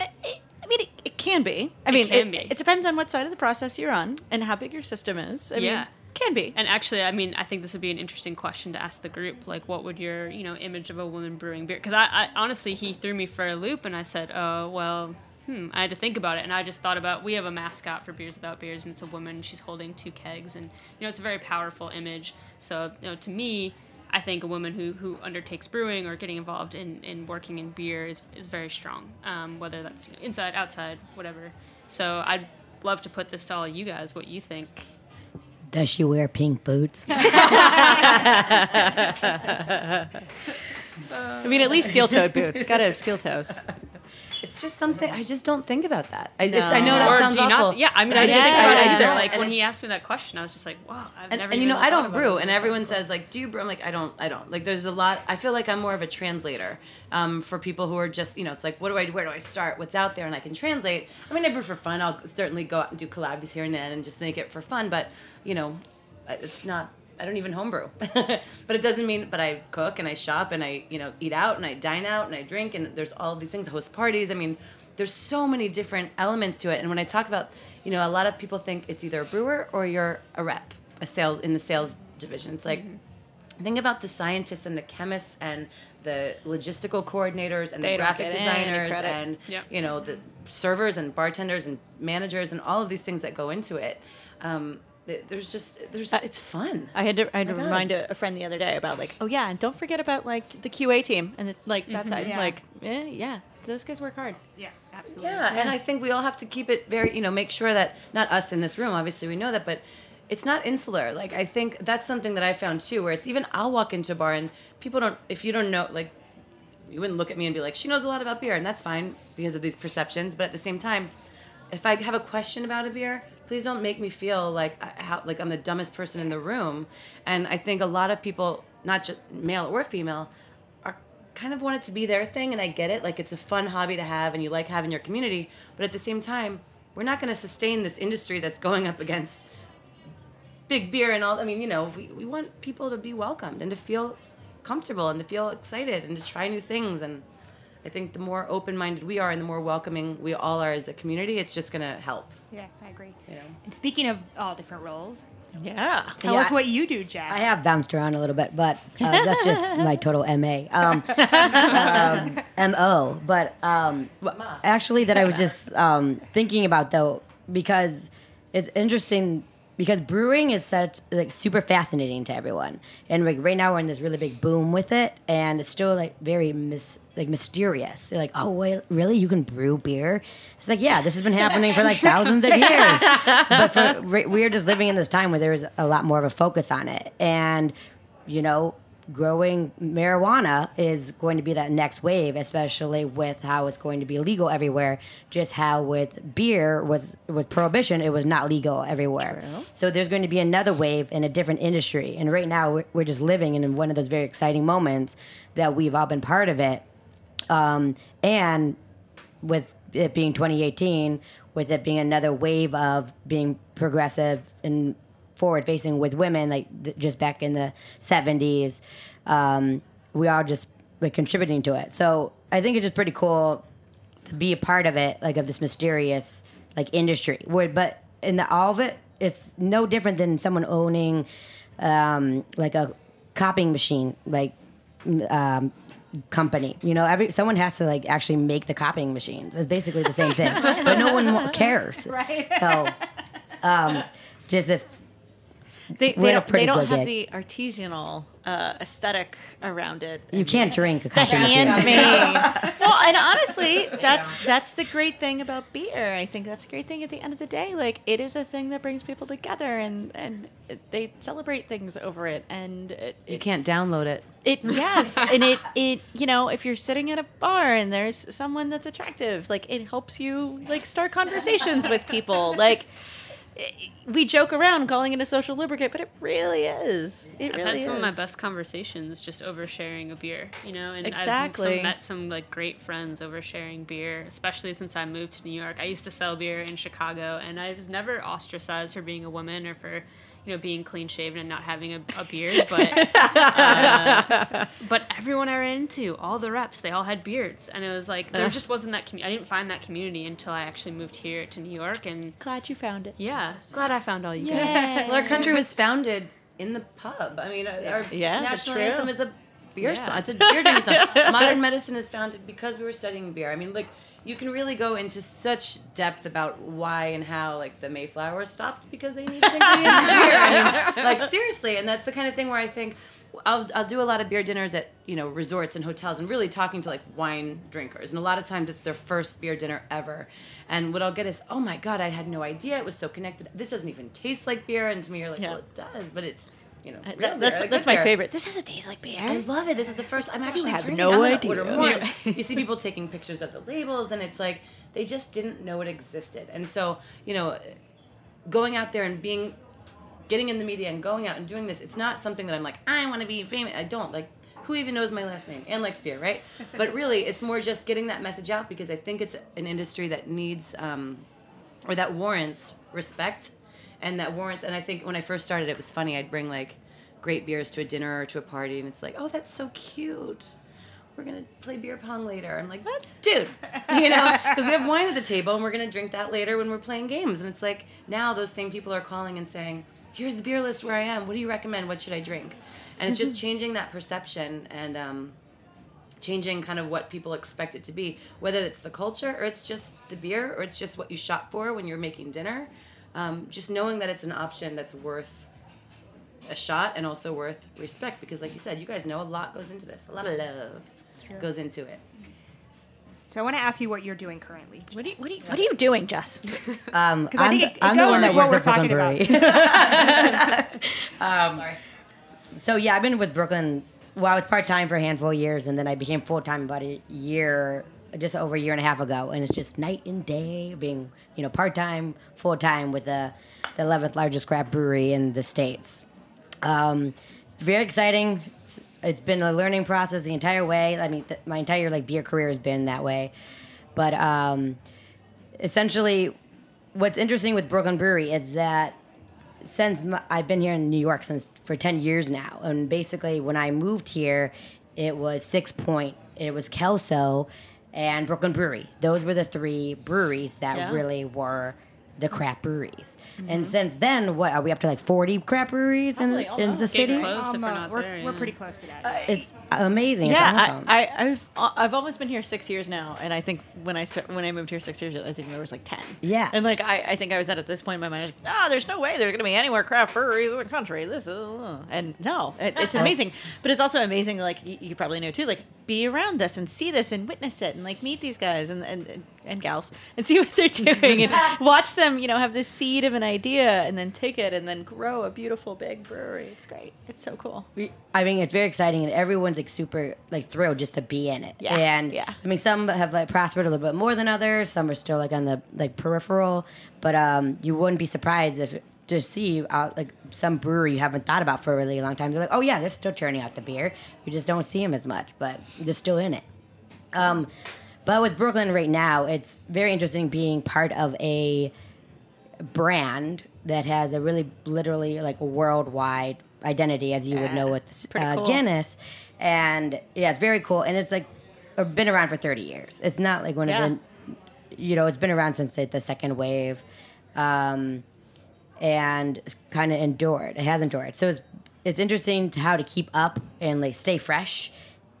I mean, it, it can be. I mean, can it, be. it depends on what side of the process you're on and how big your system is. I yeah. mean, can be. And actually, I mean, I think this would be an interesting question to ask the group. Like, what would your, you know, image of a woman brewing beer? Because I, I honestly, he threw me for a loop, and I said, oh, well, hmm. I had to think about it, and I just thought about we have a mascot for Beers Without Beers, and it's a woman. She's holding two kegs, and you know, it's a very powerful image. So, you know, to me. I think a woman who, who undertakes brewing or getting involved in, in working in beer is, is very strong, um, whether that's you know, inside, outside, whatever. So I'd love to put this to all of you guys, what you think Does she wear pink boots? [LAUGHS] [LAUGHS] I mean, at least steel-toed boots. Gotta have steel toes. It's just something I just don't think about that. I, No. it's, I know that or sounds do you awful. not? Yeah, I mean, but I didn't think about it I either. don't. Like And when he asked me that question, I was just like, wow, I've and, never. and you know I don't brew, and everyone says like, "Do you brew?" I'm like, I don't, I don't. Like, there's a lot. I feel like I'm more of a translator um, for people who are just, you know, it's like, what do I, where do I start? What's out there, and I can translate. I mean, I brew for fun. I'll certainly go out and do collabs here and then, and just make it for fun. But you know, it's not. I don't even homebrew, [LAUGHS] but it doesn't mean. But I cook and I shop and I, you know, eat out and I dine out and I drink and there's all these things. I host parties. I mean, there's so many different elements to it. And when I talk about, you know, a lot of people think it's either a brewer or you're a rep, a sales in the sales division. It's like think about the scientists and the chemists and the logistical coordinators and They the graphic designers and Yep. you know the servers and bartenders and managers and all of these things that go into it. Um, there's just there's it's fun. I had to, I had to God. remind a, a friend the other day about like, oh yeah, and don't forget about like the QA team and the, like that side. Yeah. Like, eh, yeah, those guys work hard. Yeah, absolutely. Yeah, and I think we all have to keep it very, you know, make sure that not us in this room, obviously we know that, but it's not insular. Like I think that's something that I found too, where it's even I'll walk into a bar and people don't, if you don't know, like you wouldn't look at me and be like, she knows a lot about beer, and that's fine because of these perceptions. But at the same time, if I have a question about a beer, please don't make me feel like I, how, like I'm the dumbest person in the room. And I think a lot of people, not just male or female, are kind of want it to be their thing, and I get it. Like it's a fun hobby to have, and you like having your community. But at the same time, we're not going to sustain this industry that's going up against big beer and all. I mean, you know, we, we want people to be welcomed and to feel comfortable and to feel excited and to try new things. And I think the more open-minded we are and the more welcoming we all are as a community, it's just going to help. Yeah, I agree. And speaking of all different roles, yeah, tell Yeah. us what you do, Jess. I have bounced around a little bit, but uh, that's just [LAUGHS] my total MA. Um, [LAUGHS] um, MO. But um, actually, that I was just um, thinking about though, because it's interesting. Because brewing is such like super fascinating to everyone, and like right now we're in this really big boom with it, and it's still like very mis- like mysterious. They're like, oh wait, really? You can brew beer? It's like, yeah, this has been happening for like thousands of years but for, we- we're just living in this time where there's a lot more of a focus on it and you know growing marijuana is going to be that next wave especially with how it's going to be legal everywhere. Just how with beer was with prohibition it was not legal everywhere. So there's going to be another wave in a different industry. And right now we're, we're just living in one of those very exciting moments that we've all been part of it. Um, and with it being 2018, with it being another wave of being progressive and forward facing with women, like th- just back in the 70s, um, we are just like contributing to it. So I think it's just pretty cool to be a part of it, like of this mysterious like industry. Where, but in the, all of it, it's no different than someone owning um, like a copying machine, like um, company. You know, every someone has to like actually make the copying machines. It's basically the same thing, [LAUGHS] but no one cares. Right. So, um, just if They, they don't, they don't have gig. the artisanal uh, aesthetic around it. you can't drink a The copying machine. handmade. [LAUGHS] well, and honestly, that's that's the great thing about beer. I think that's a great thing at the end of the day. Like it is a thing that brings people together, and and it, they celebrate things over it. And it, You can't download it. it yes, [LAUGHS] and it it you know if you're sitting at a bar and there's someone that's attractive, like it helps you like start conversations with people. Like i- we joke around calling it a social lubricant, but it really is. It I've really had some of my best conversations just over sharing a beer, you know, and I've Exactly. some, met some like great friends over sharing beer, especially since I moved to New York. I used to sell beer in Chicago, and I was never ostracized for being a woman or for you know being clean shaven and not having a, a beard, but [LAUGHS] uh, but everyone I ran into, all the reps, they all had beards, and it was like there Ugh. just wasn't that. commu- I didn't find that community until I actually moved here to New York, and glad you found it. Yeah, glad I found all you guys. well, our country was founded in the pub. I mean, our Yeah, that's national anthem is a beer Yeah. song. It's a beer drinking song. [LAUGHS] Modern medicine is founded because we were studying beer. I mean, like you can really go into such depth about why and how like the Mayflower stopped because they needed for beer. Like seriously, and that's the kind of thing where I think. I'll, I'll do a lot of beer dinners at you know resorts and hotels and really talking to like wine drinkers and a lot of times it's their first beer dinner ever and what I'll get is oh my god I had no idea it was so connected this doesn't even taste like beer and to me you're like Yeah. well it does but it's you know Uh, real that- that's beer, like that's my beer. favorite. This doesn't taste like beer. I love it. This is the first. I'm actually have drinking. no I'm gonna idea. Order more. [LAUGHS] You see people taking pictures of the labels, and it's like they just didn't know it existed. And so, you know, going out there and being, getting in the media and going out and doing this, it's not something that I'm like I want to be famous. I don't like. Who even knows my last name and likes beer, right? [LAUGHS] But really, it's more just getting that message out because I think it's an industry that needs, um, or that warrants respect, and that warrants. And I think when I first started, it was funny. I'd bring like great beers to a dinner or to a party, and it's like, oh, that's so cute. We're gonna play beer pong later. I'm like, what, dude? You know, [LAUGHS] because we have wine at the table, and we're gonna drink that later when we're playing games. And it's like now those same people are calling and saying, here's the beer list where I am. What do you recommend? What should I drink? And it's just [LAUGHS] changing that perception and. Um, changing kind of what people expect it to be, whether it's the culture or it's just the beer or it's just what you shop for when you're making dinner. Um, just knowing that it's an option that's worth a shot and also worth respect because, like you said, you guys know a lot goes into this. A lot of love goes into it. So I want to ask you what you're doing currently. What are you, what are you, what are you doing, Jess? [LAUGHS] Um, [LAUGHS] 'Cause I I'm, think it- it I'm the one that works at Brooklyn talking Brewery. [LAUGHS] um, So yeah, I've been with Brooklyn. Well, I was part time for a handful of years, and then I became full time about a year, just over a year and a half ago. And it's just night and day, being you know part time, full time with the the eleventh largest craft brewery in the states. Um, very exciting. It's- been a learning process the entire way. I mean, th- my entire like beer career has been that way. But um, essentially, what's interesting with Brooklyn Brewery is that since I've been here in New York since for ten years now, and basically when I moved here, it was Sixpoint, it was Kelso, and Brooklyn Brewery. Those were the three breweries that Yeah. really were the craft breweries. And Mhm. since then, what are we up to like 40 craft breweries in, Probably in the city? Getting close Um, uh, we're, we're pretty close to that. It's amazing. Yeah, it's awesome. I, I, I've uh, I've almost been here six years now, and I think when I start, when I moved here six years, ago, I think there was like ten. Yeah. and like I, I think I was at at this point in my mind, I like, ah, there's no way there's gonna be any more craft breweries in the country. This is uh," and no, it, it's [LAUGHS] amazing, but it's also amazing. Like you, you probably know too, like be around this and see this and witness it and like meet these guys and and, and gals and see what they're doing and [LAUGHS] watch them, you know, have this seed of an idea and then take it and then grow a beautiful big brewery. It's great. It's so cool. We- I mean, it's very exciting, and everyone's like super like thrilled just to be in it. Yeah, and yeah. I mean, some have like prospered a little bit more than others. Some are still like on the like peripheral, but um, you wouldn't be surprised if to see out like some brewery you haven't thought about for a really long time. They're like, oh yeah, they're still churning out the beer. You just don't see them as much, but they're still in it. Um, but with Brooklyn right now, it's very interesting being part of a brand that has a really literally like worldwide identity, as you would know with uh, cool. Guinness. And yeah, it's very cool, and it's like been around for thirty years. It's not like one Yeah. of the, you know, it's been around since the, the second wave, um, and kind of endured. It has endured. So it's it's interesting to how to keep up and like stay fresh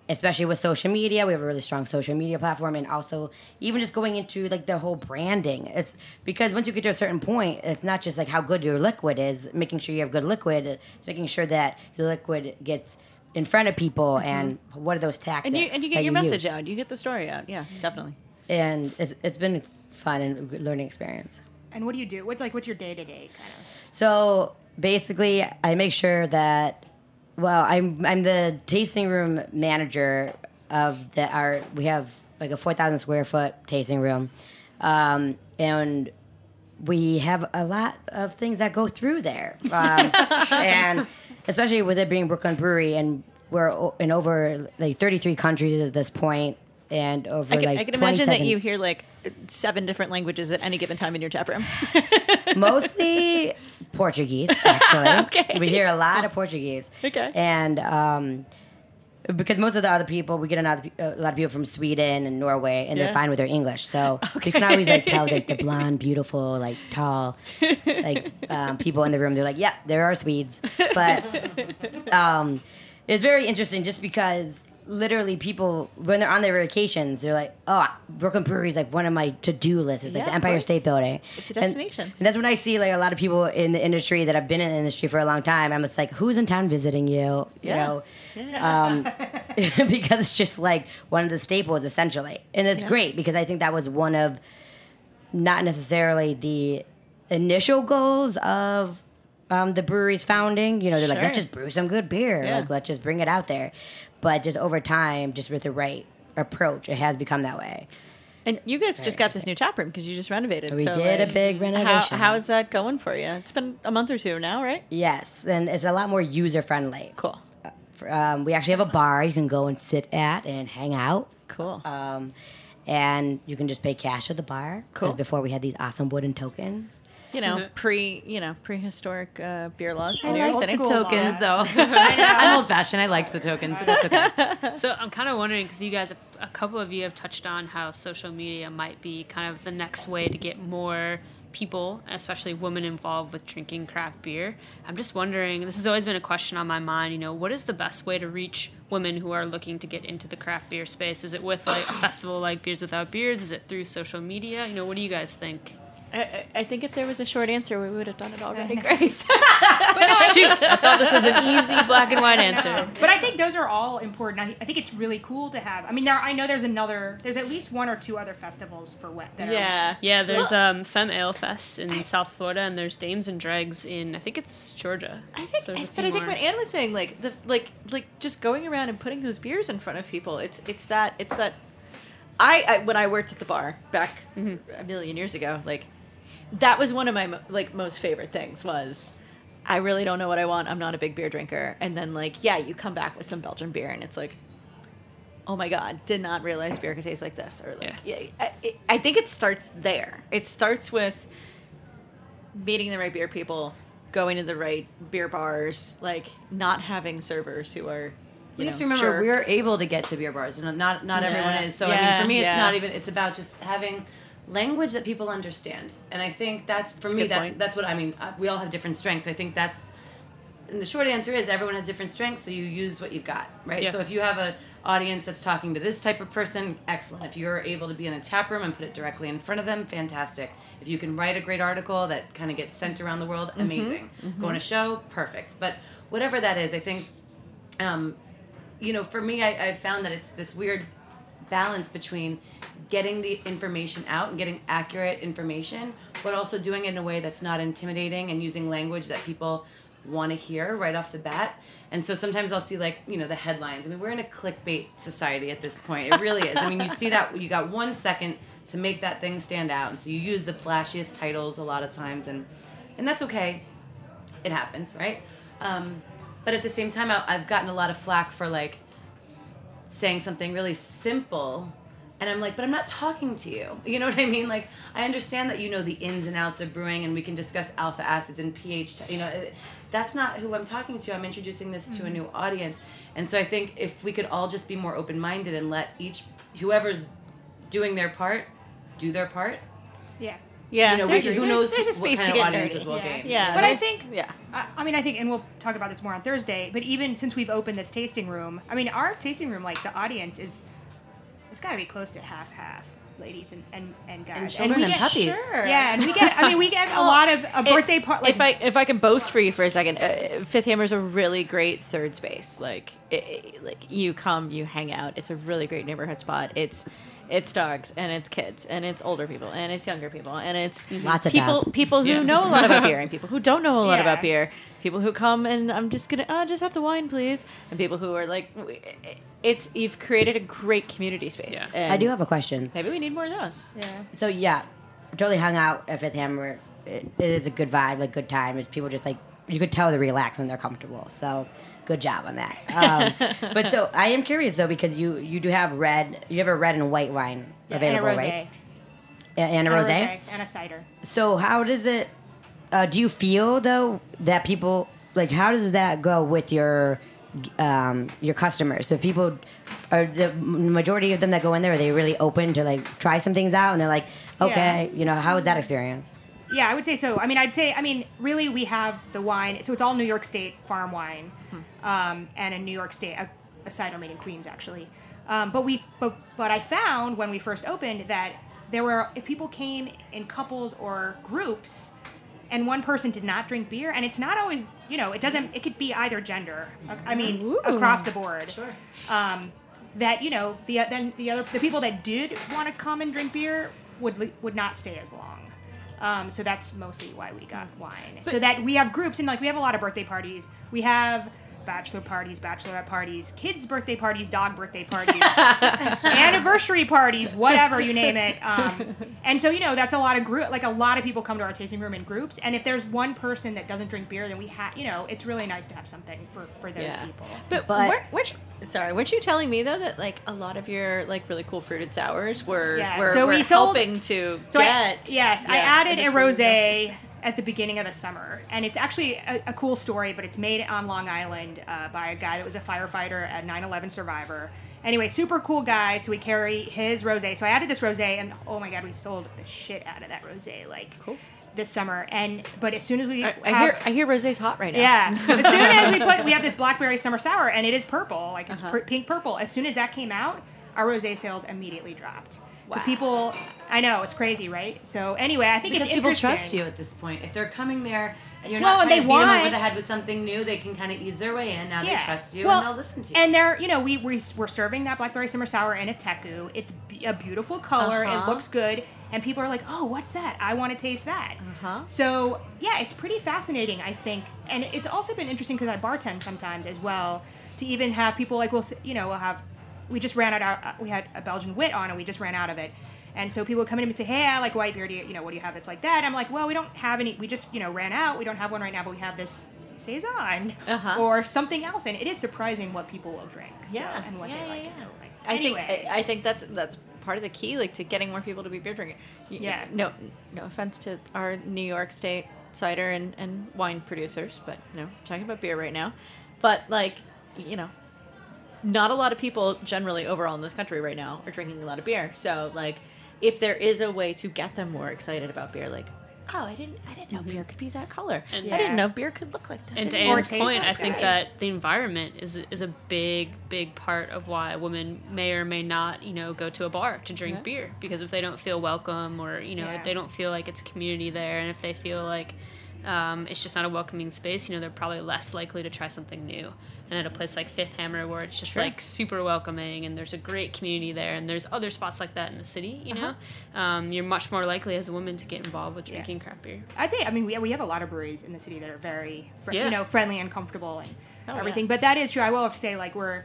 especially with social media. We have a really strong social media platform, and also even just going into like the whole branding. It's because once you get to a certain point, it's not just like how good your liquid is, making sure you have good liquid. It's making sure that your liquid gets in front of people, mm-hmm. and what are those tactics? And you and you get your message use. out. You get the story out. Yeah, definitely. And it's it's been fun and good learning experience. And what do you do? What's like what's your day to day kind of? So basically, I make sure that. Well, I'm I'm the tasting room manager of the our we have like a four thousand square foot tasting room, um, and we have a lot of things that go through there, um, [LAUGHS] and especially with it being Brooklyn Brewery, and we're in over like thirty three countries at this point, and over I can, like I can imagine that you hear like seven different languages at any given time in your tap room. [LAUGHS] mostly Portuguese, [LAUGHS] actually. Okay. We hear a lot of Portuguese. Okay. And um, because most of the other people, we get another, a lot of people from Sweden and Norway, and Yeah. they're fine with their English. So you can always like tell like the blonde, beautiful, like tall, like um, people in the room. They're like, yeah, there are Swedes, but um, it's very interesting just because literally people when they're on their vacations they're like oh brooklyn brewery is like one of my to-do lists it's like Yeah, the empire state building It's a destination. and that's when I see like a lot of people in the industry that have been in the industry for a long time. I'm just like, who's in town visiting you? You Yeah. know, Yeah. um, [LAUGHS] [LAUGHS] because it's just like one of the staples essentially, and it's great because I think that was one of not necessarily the initial goals of um, the brewery's founding. You know, they're like, let's just brew some good beer. Yeah. Like, let's just bring it out there. But just over time, just with the right approach, it has become that way. And you guys just got this new tap room because you just renovated. We so, did a like, big How, renovation. how is that going for you? It's been a month or two now, right? Yes, and it's a lot more user friendly. Cool. Um, we actually have a bar you can go and sit at and hang out. Cool. Um, and you can just pay cash at the bar. Cool. Because before we had these awesome wooden tokens. You know, [LAUGHS] pre you know prehistoric uh, beer laws I in like City. the tokens, though. [LAUGHS] [LAUGHS] I'm old fashioned. I liked the tokens, but that's okay. so I'm kind of wondering because you guys, a couple of you have touched on how social media might be kind of the next way to get more people, especially women, involved with drinking craft beer. I'm just wondering. This has always been a question on my mind. You know, what is the best way to reach women who are looking to get into the craft beer space? Is it with like a festival like Beers Without Beards? Is it through social media? You know, what do you guys think? I, I- I think if there was a short answer, we would have done it already, [LAUGHS] Grace. [LAUGHS] Shoot, I thought this was an [LAUGHS] easy black and white answer. But I think those are all important. I, I think it's really cool to have. I mean, there I know there's another. There's at least one or two other festivals for wet. That are- Yeah, there's um, Femme Ale Fest in South Florida, and there's Dames and Dregs in I think it's Georgia. I think, so But I think more. what Anne was saying, like the like like just going around and putting those beers in front of people, it's it's that it's that. I, I when I worked at the bar back a million years ago, like that was one of my like most favorite things was. I really don't know what I want. I'm not a big beer drinker. And then like, yeah, you come back with some Belgian beer, and it's like, oh my god, did not realize beer could taste like this. Or like, yeah, I, I think it starts there. It starts with meeting the right beer people, going to the right beer bars, like not having servers who are you, you have to remember we're able to get to beer bars. and not not Yeah. everyone is. So I mean, for me, it's yeah. not even. It's about just having language that people understand. And I think that's for That's me. That's point. that's what I mean. Uh, we all have different strengths. I think that's. And the short answer is everyone has different strengths, so you use what you've got, right? Yeah. So if you have an audience that's talking to this type of person, excellent. If you're able to be in a tap room and put it directly in front of them, fantastic. If you can write a great article that kind of gets sent around the world, Mhm, amazing. mhm. Go on a show, perfect. But whatever that is, I think um, you know, for me, I, I found that it's this weird balance between getting the information out and getting accurate information, but also doing it in a way that's not intimidating and using language that people want to hear right off the bat. And so sometimes I'll see like, you know, the headlines. I mean, we're in a clickbait society at this point. It really is. I mean, you see that you got one second to make that thing stand out. And so you use the flashiest titles a lot of times and and that's okay. It happens, right? Um, but at the same time, I, I've gotten a lot of flack for like saying something really simple and i'm like but i'm not talking to you. [LAUGHS] You know what i mean? Like i understand that you know the ins and outs of brewing and we can discuss alpha acids and ph t- you know it- that's not who i'm talking to. I'm introducing this to a Mhm. new audience. And so i think if we could all just be more open-minded and let each whoever's doing their part do their part. Yeah. Yeah, you know, there's- who knows there's a what space kind to of get audiences nerdy. will Yeah. gain Yeah, but I think, yeah. I, I mean, I think, and we'll talk about this more on Thursday. But even since we've opened this tasting room, I mean, our tasting room, like the audience is, it's got to be close to half half, ladies and and, and guys, children we and get, puppies. Sure. Yeah, and we get, I mean, we get a [LAUGHS] lot of a birthday party. Like, if I if I can boast for you for a second, uh, Fifth Hammer is a really great third space. Like it, it- like you come, you hang out. It's a really great neighborhood spot. It's it's dogs and it's kids and it's older people and it's younger people and it's Lots of people dogs. people who Yeah. know a lot about beer and people who [LAUGHS] don't know a lot Yeah. about beer. People who come and I'm just gonna oh, just have the wine, please. And people who are like, it's you've created a great community space. yeah. I do have a question. Maybe we need more of those. Yeah. So yeah, totally hung out at Fifth Hammer. It, it is a good vibe, like good time. It's people just like you could tell they're relaxed and they're comfortable. So good job on that. Um, [LAUGHS] but so I am curious though because you you do have red. You have a red and white wine yeah, available, and a right? And a rosé. and a cider. So how does it? Uh, do you feel though that people like how does that go with your um, your customers? So people are the majority of them that go in there are they really open to like try some things out and they're like okay you know how was that experience? Yeah, I would say so. I mean, I'd say, I mean, really, we have the wine. So it's all New York State farm wine, um, and a New York State a, a cider made in Queens, actually. Um, but we, but but I found when we first opened that there were if people came in couples or groups, and one person did not drink beer, and it's not always, you know, it doesn't. It could be either gender. I mean, Ooh. across the board. Sure. Um, that you know the then the other the people that did want to come and drink beer would would not stay as long. Um, so that's mostly why we got wine. so that we have groups and like we have a lot of birthday parties. We have bachelor parties, bachelorette parties, kids' birthday parties, dog birthday [LAUGHS] parties, anniversary parties, whatever you name it. Um, and so you know that's a lot of group. Like a lot of people come to our tasting room in groups. And if there's one person that doesn't drink beer, then we have you know it's really nice to have something for for those Yeah. people. But, But- weren't, weren't you, sorry, weren't you telling me though that like a lot of your like really cool fruited sours were Yeah, were, so were we sold- helping to So I, get? yes, I added a this where rosé at the beginning of the summer, and it's actually a, a cool story. But it's made on Long Island uh, by a guy that was a firefighter at 9/11 survivor. Anyway, super cool guy. So we carry his rosé. So I added this rosé, and oh my god, we sold the shit out of that rosé like this summer. And but as soon as we I, I hear I hear rosé's hot right now. yeah. [LAUGHS] as soon as we put, we have this blackberry summer sour, and it is purple, like it's Uh-huh. pur- pink purple. As soon as that came out, our rosé sales immediately dropped. Because Wow. people, I know it's crazy, right? So anyway, I think because it's people interesting. trust you at this point. If they're coming there and you're Well, not trying to beat them over the head with something new, they can kind of ease their way in. Now they trust you Well, and they'll listen to you. And they're, you know, we, we we're serving that blackberry summer sour in a teku. It's a beautiful color. It Uh-huh. looks good, and people are like, "Oh, what's that? I want to taste that." Uh-huh. So yeah, it's pretty fascinating, I think, and it's also been interesting because I bartend sometimes as well. To even have people like, we'll, you know, we'll have. We just ran out. Our, we had a Belgian wit on, and we just ran out of it. And so people would come in and say, "Hey, I like white beer. Do you, you know, what do you have that's like that?" I'm like, "Well, we don't have any. We just, you know, ran out. We don't have one right now, but we have this saison Uh-huh. or something else." And it is surprising what people will drink. so, Yeah, and what yeah, they like. yeah. and like. I anyway, think I, I think that's that's part of the key, like to getting more people to be beer drinking. Yeah. No, no offense to our New York State cider and, and wine producers, but you know, talking about beer right now. But like, you know, not a lot of people generally overall in this country right now are drinking a lot of beer. So like, if there is a way to get them more excited about beer, like. Oh, I didn't! I didn't know mm-hmm. beer could be that color. And- I didn't know beer could look like that. And to Anne's point, like I think that. that the environment is is a big, big part of why women may or may not, you know, go to a bar to drink Yeah. beer because if they don't feel welcome or you know Yeah. if they don't feel like it's a community there and if they feel like um, it's just not a welcoming space, you know, they're probably less likely to try something new. And at a place like Fifth Hammer, where it's just Sure. like super welcoming and there's a great community there, and there's other spots like that in the city, you know, Uh-huh. um, you're much more likely as a woman to get involved with drinking craft beer. I'd say, I mean, we, we have a lot of breweries in the city that are very, fr- Yeah. you know, friendly and comfortable and Oh, everything. yeah. But that is true. I will have to say, like, we're,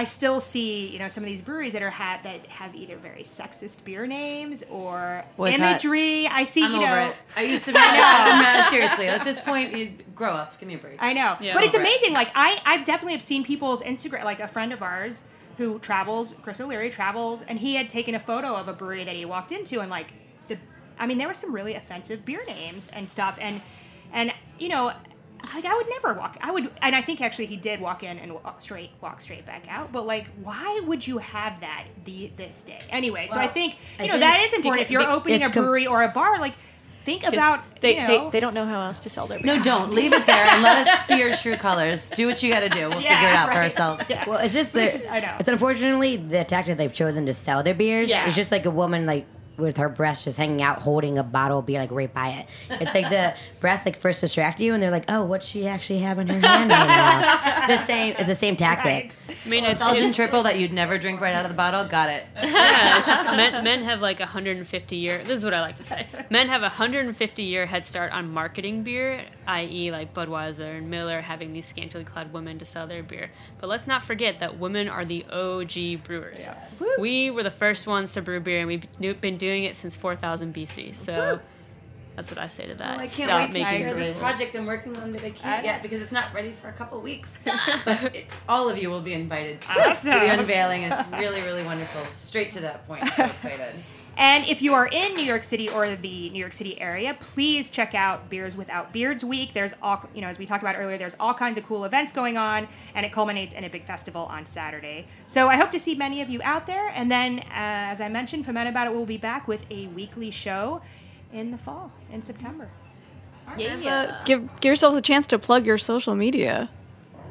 I still see, you know, some of these breweries that are ha- that have either very sexist beer names or Boycott. imagery. I see, I'm you over know, it. I used to be. I know. no, [LAUGHS] seriously, at this point, you grow up. Give me a break. I know, Yeah. but it's Over it. amazing. Like I, I've definitely have seen people's Instagram. Like a friend of ours who travels, Chris Roelli travels, and he had taken a photo of a brewery that he walked into, and like the, I mean, there were some really offensive beer names and stuff, and and you know. Like I would never walk. I would, and I think actually he did walk in and walk straight, walk straight back out. But like, why would you have that the this day anyway? so I Well, think I you know think that is important. If you're opening a it's com- brewery or a bar, like think about they, you know, they they don't know how else to sell their beer. No, don't leave it there and let us [LAUGHS] see your true colors. Do what you got to do. We'll Yeah, figure it out for ourselves. Yeah. Well, it's just We the, should- I know. it's unfortunately the tactic they've chosen to sell their beers. Yeah. It's just like a woman like with her breast just hanging out, holding a bottle of beer like right by it. It's like the [LAUGHS] breasts like first distract you, and they're like, "Oh, what's she actually have in her hand right now?" the same. It's the same tactic. I mean, it's, Belgian triple that you'd never drink right out of the bottle. Got it. [LAUGHS] yeah, it's just men, men have like a 150 year. This is what I like to say. Men have a 150 year head start on marketing beer, i.e., like Budweiser and Miller having these scantily clad women to sell their beer. But let's not forget that women are the OG brewers. Yeah. We were the first ones to brew beer, and we've been doing it since 4000 BC. So that's what I say to that. Oh, I can't Stop wait to making share this project I'm working on that I I can't know. yet because it's not ready for a couple weeks. [LAUGHS] but it, all of you will be invited to, Awesome. to the unveiling. It's really, really wonderful. Straight to that point. So excited. And if you are in New York City or the New York City area, please check out Beers Without Beards Week. There's all, you know, as we talked about earlier, there's all kinds of cool events going on, and it culminates in a big festival on Saturday. So I hope to see many of you out there. And then, uh, as I mentioned, Fuhmentaboudit will be back with a weekly show in the fall, in September. Uh, give give yourselves a chance to plug your social media.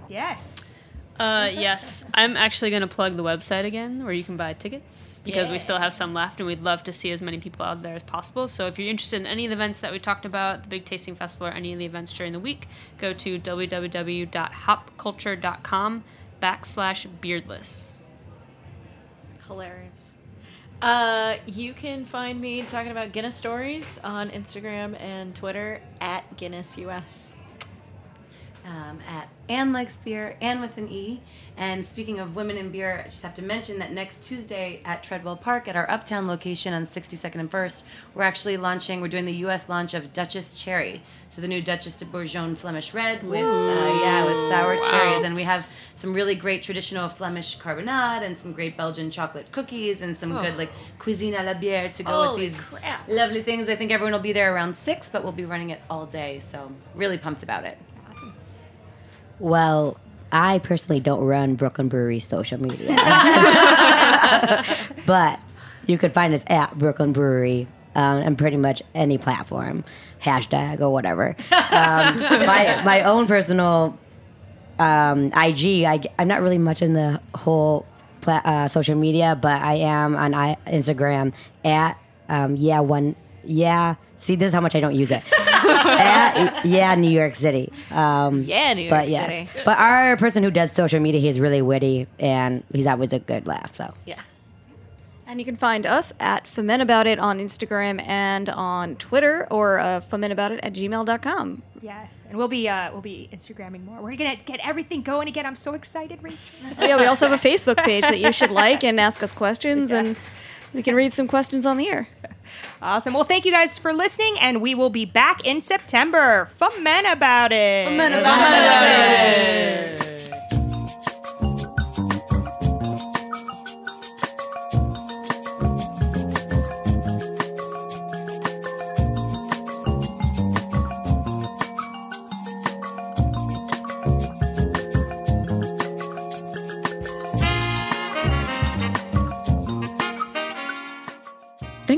Yes. Uh, yes, I'm actually going to plug the website again where you can buy tickets because we still have some left and we'd love to see as many people out there as possible. So if you're interested in any of the events that we talked about, the Big Tasting Festival or any of the events during the week, go to www.hopculture.com backslash beardless. Hilarious. Uh, you can find me talking about Guinness stories on Instagram and Twitter at Guinness US. Um, at Anne Likes Beer, Anne with an E. And speaking of women in beer, I just have to mention that next Tuesday at Treadwell Park at our Uptown location on 62nd and First, we're actually launching, we're doing the U.S. launch of Duchesse Cherry. So the new Duchesse de Bourgogne Flemish Red with, uh, yeah, with sour Wow. cherries. And we have some really great traditional Flemish carbonade and some great Belgian chocolate cookies and some Oh. good like cuisine à la bière to go Holy with these crap. lovely things. I think everyone will be there around six, but we'll be running it all day. So really pumped about it. Well, I personally don't run Brooklyn Brewery's social media, [LAUGHS] but you could find us at Brooklyn Brewery um, and pretty much any platform, hashtag or whatever. Um, [LAUGHS] my my own personal um, IG, I, am not really much in the whole pla- uh, social media, but I am on I- Instagram at um, yeah one yeah. See, this is how much I don't use it. At, yeah, New York City. Um, Yeah, New but York yes, City. but our person who does social media, he's really witty and he's always a good laugh. So Yeah. And you can find us at Fuhmentaboudit on Instagram and on Twitter or uh, fuhmentaboudit at gmail.com. Yes, and we'll be uh, we'll be Instagramming more. We're gonna get everything going again. I'm so excited, Rachel. Oh, yeah, we also have a Facebook page that you should like and ask us questions, [LAUGHS] and we can read some questions on the air. [LAUGHS] Awesome. Well, thank you guys for listening, and we will be back in September. Fuhmentaboudit. Foment about it.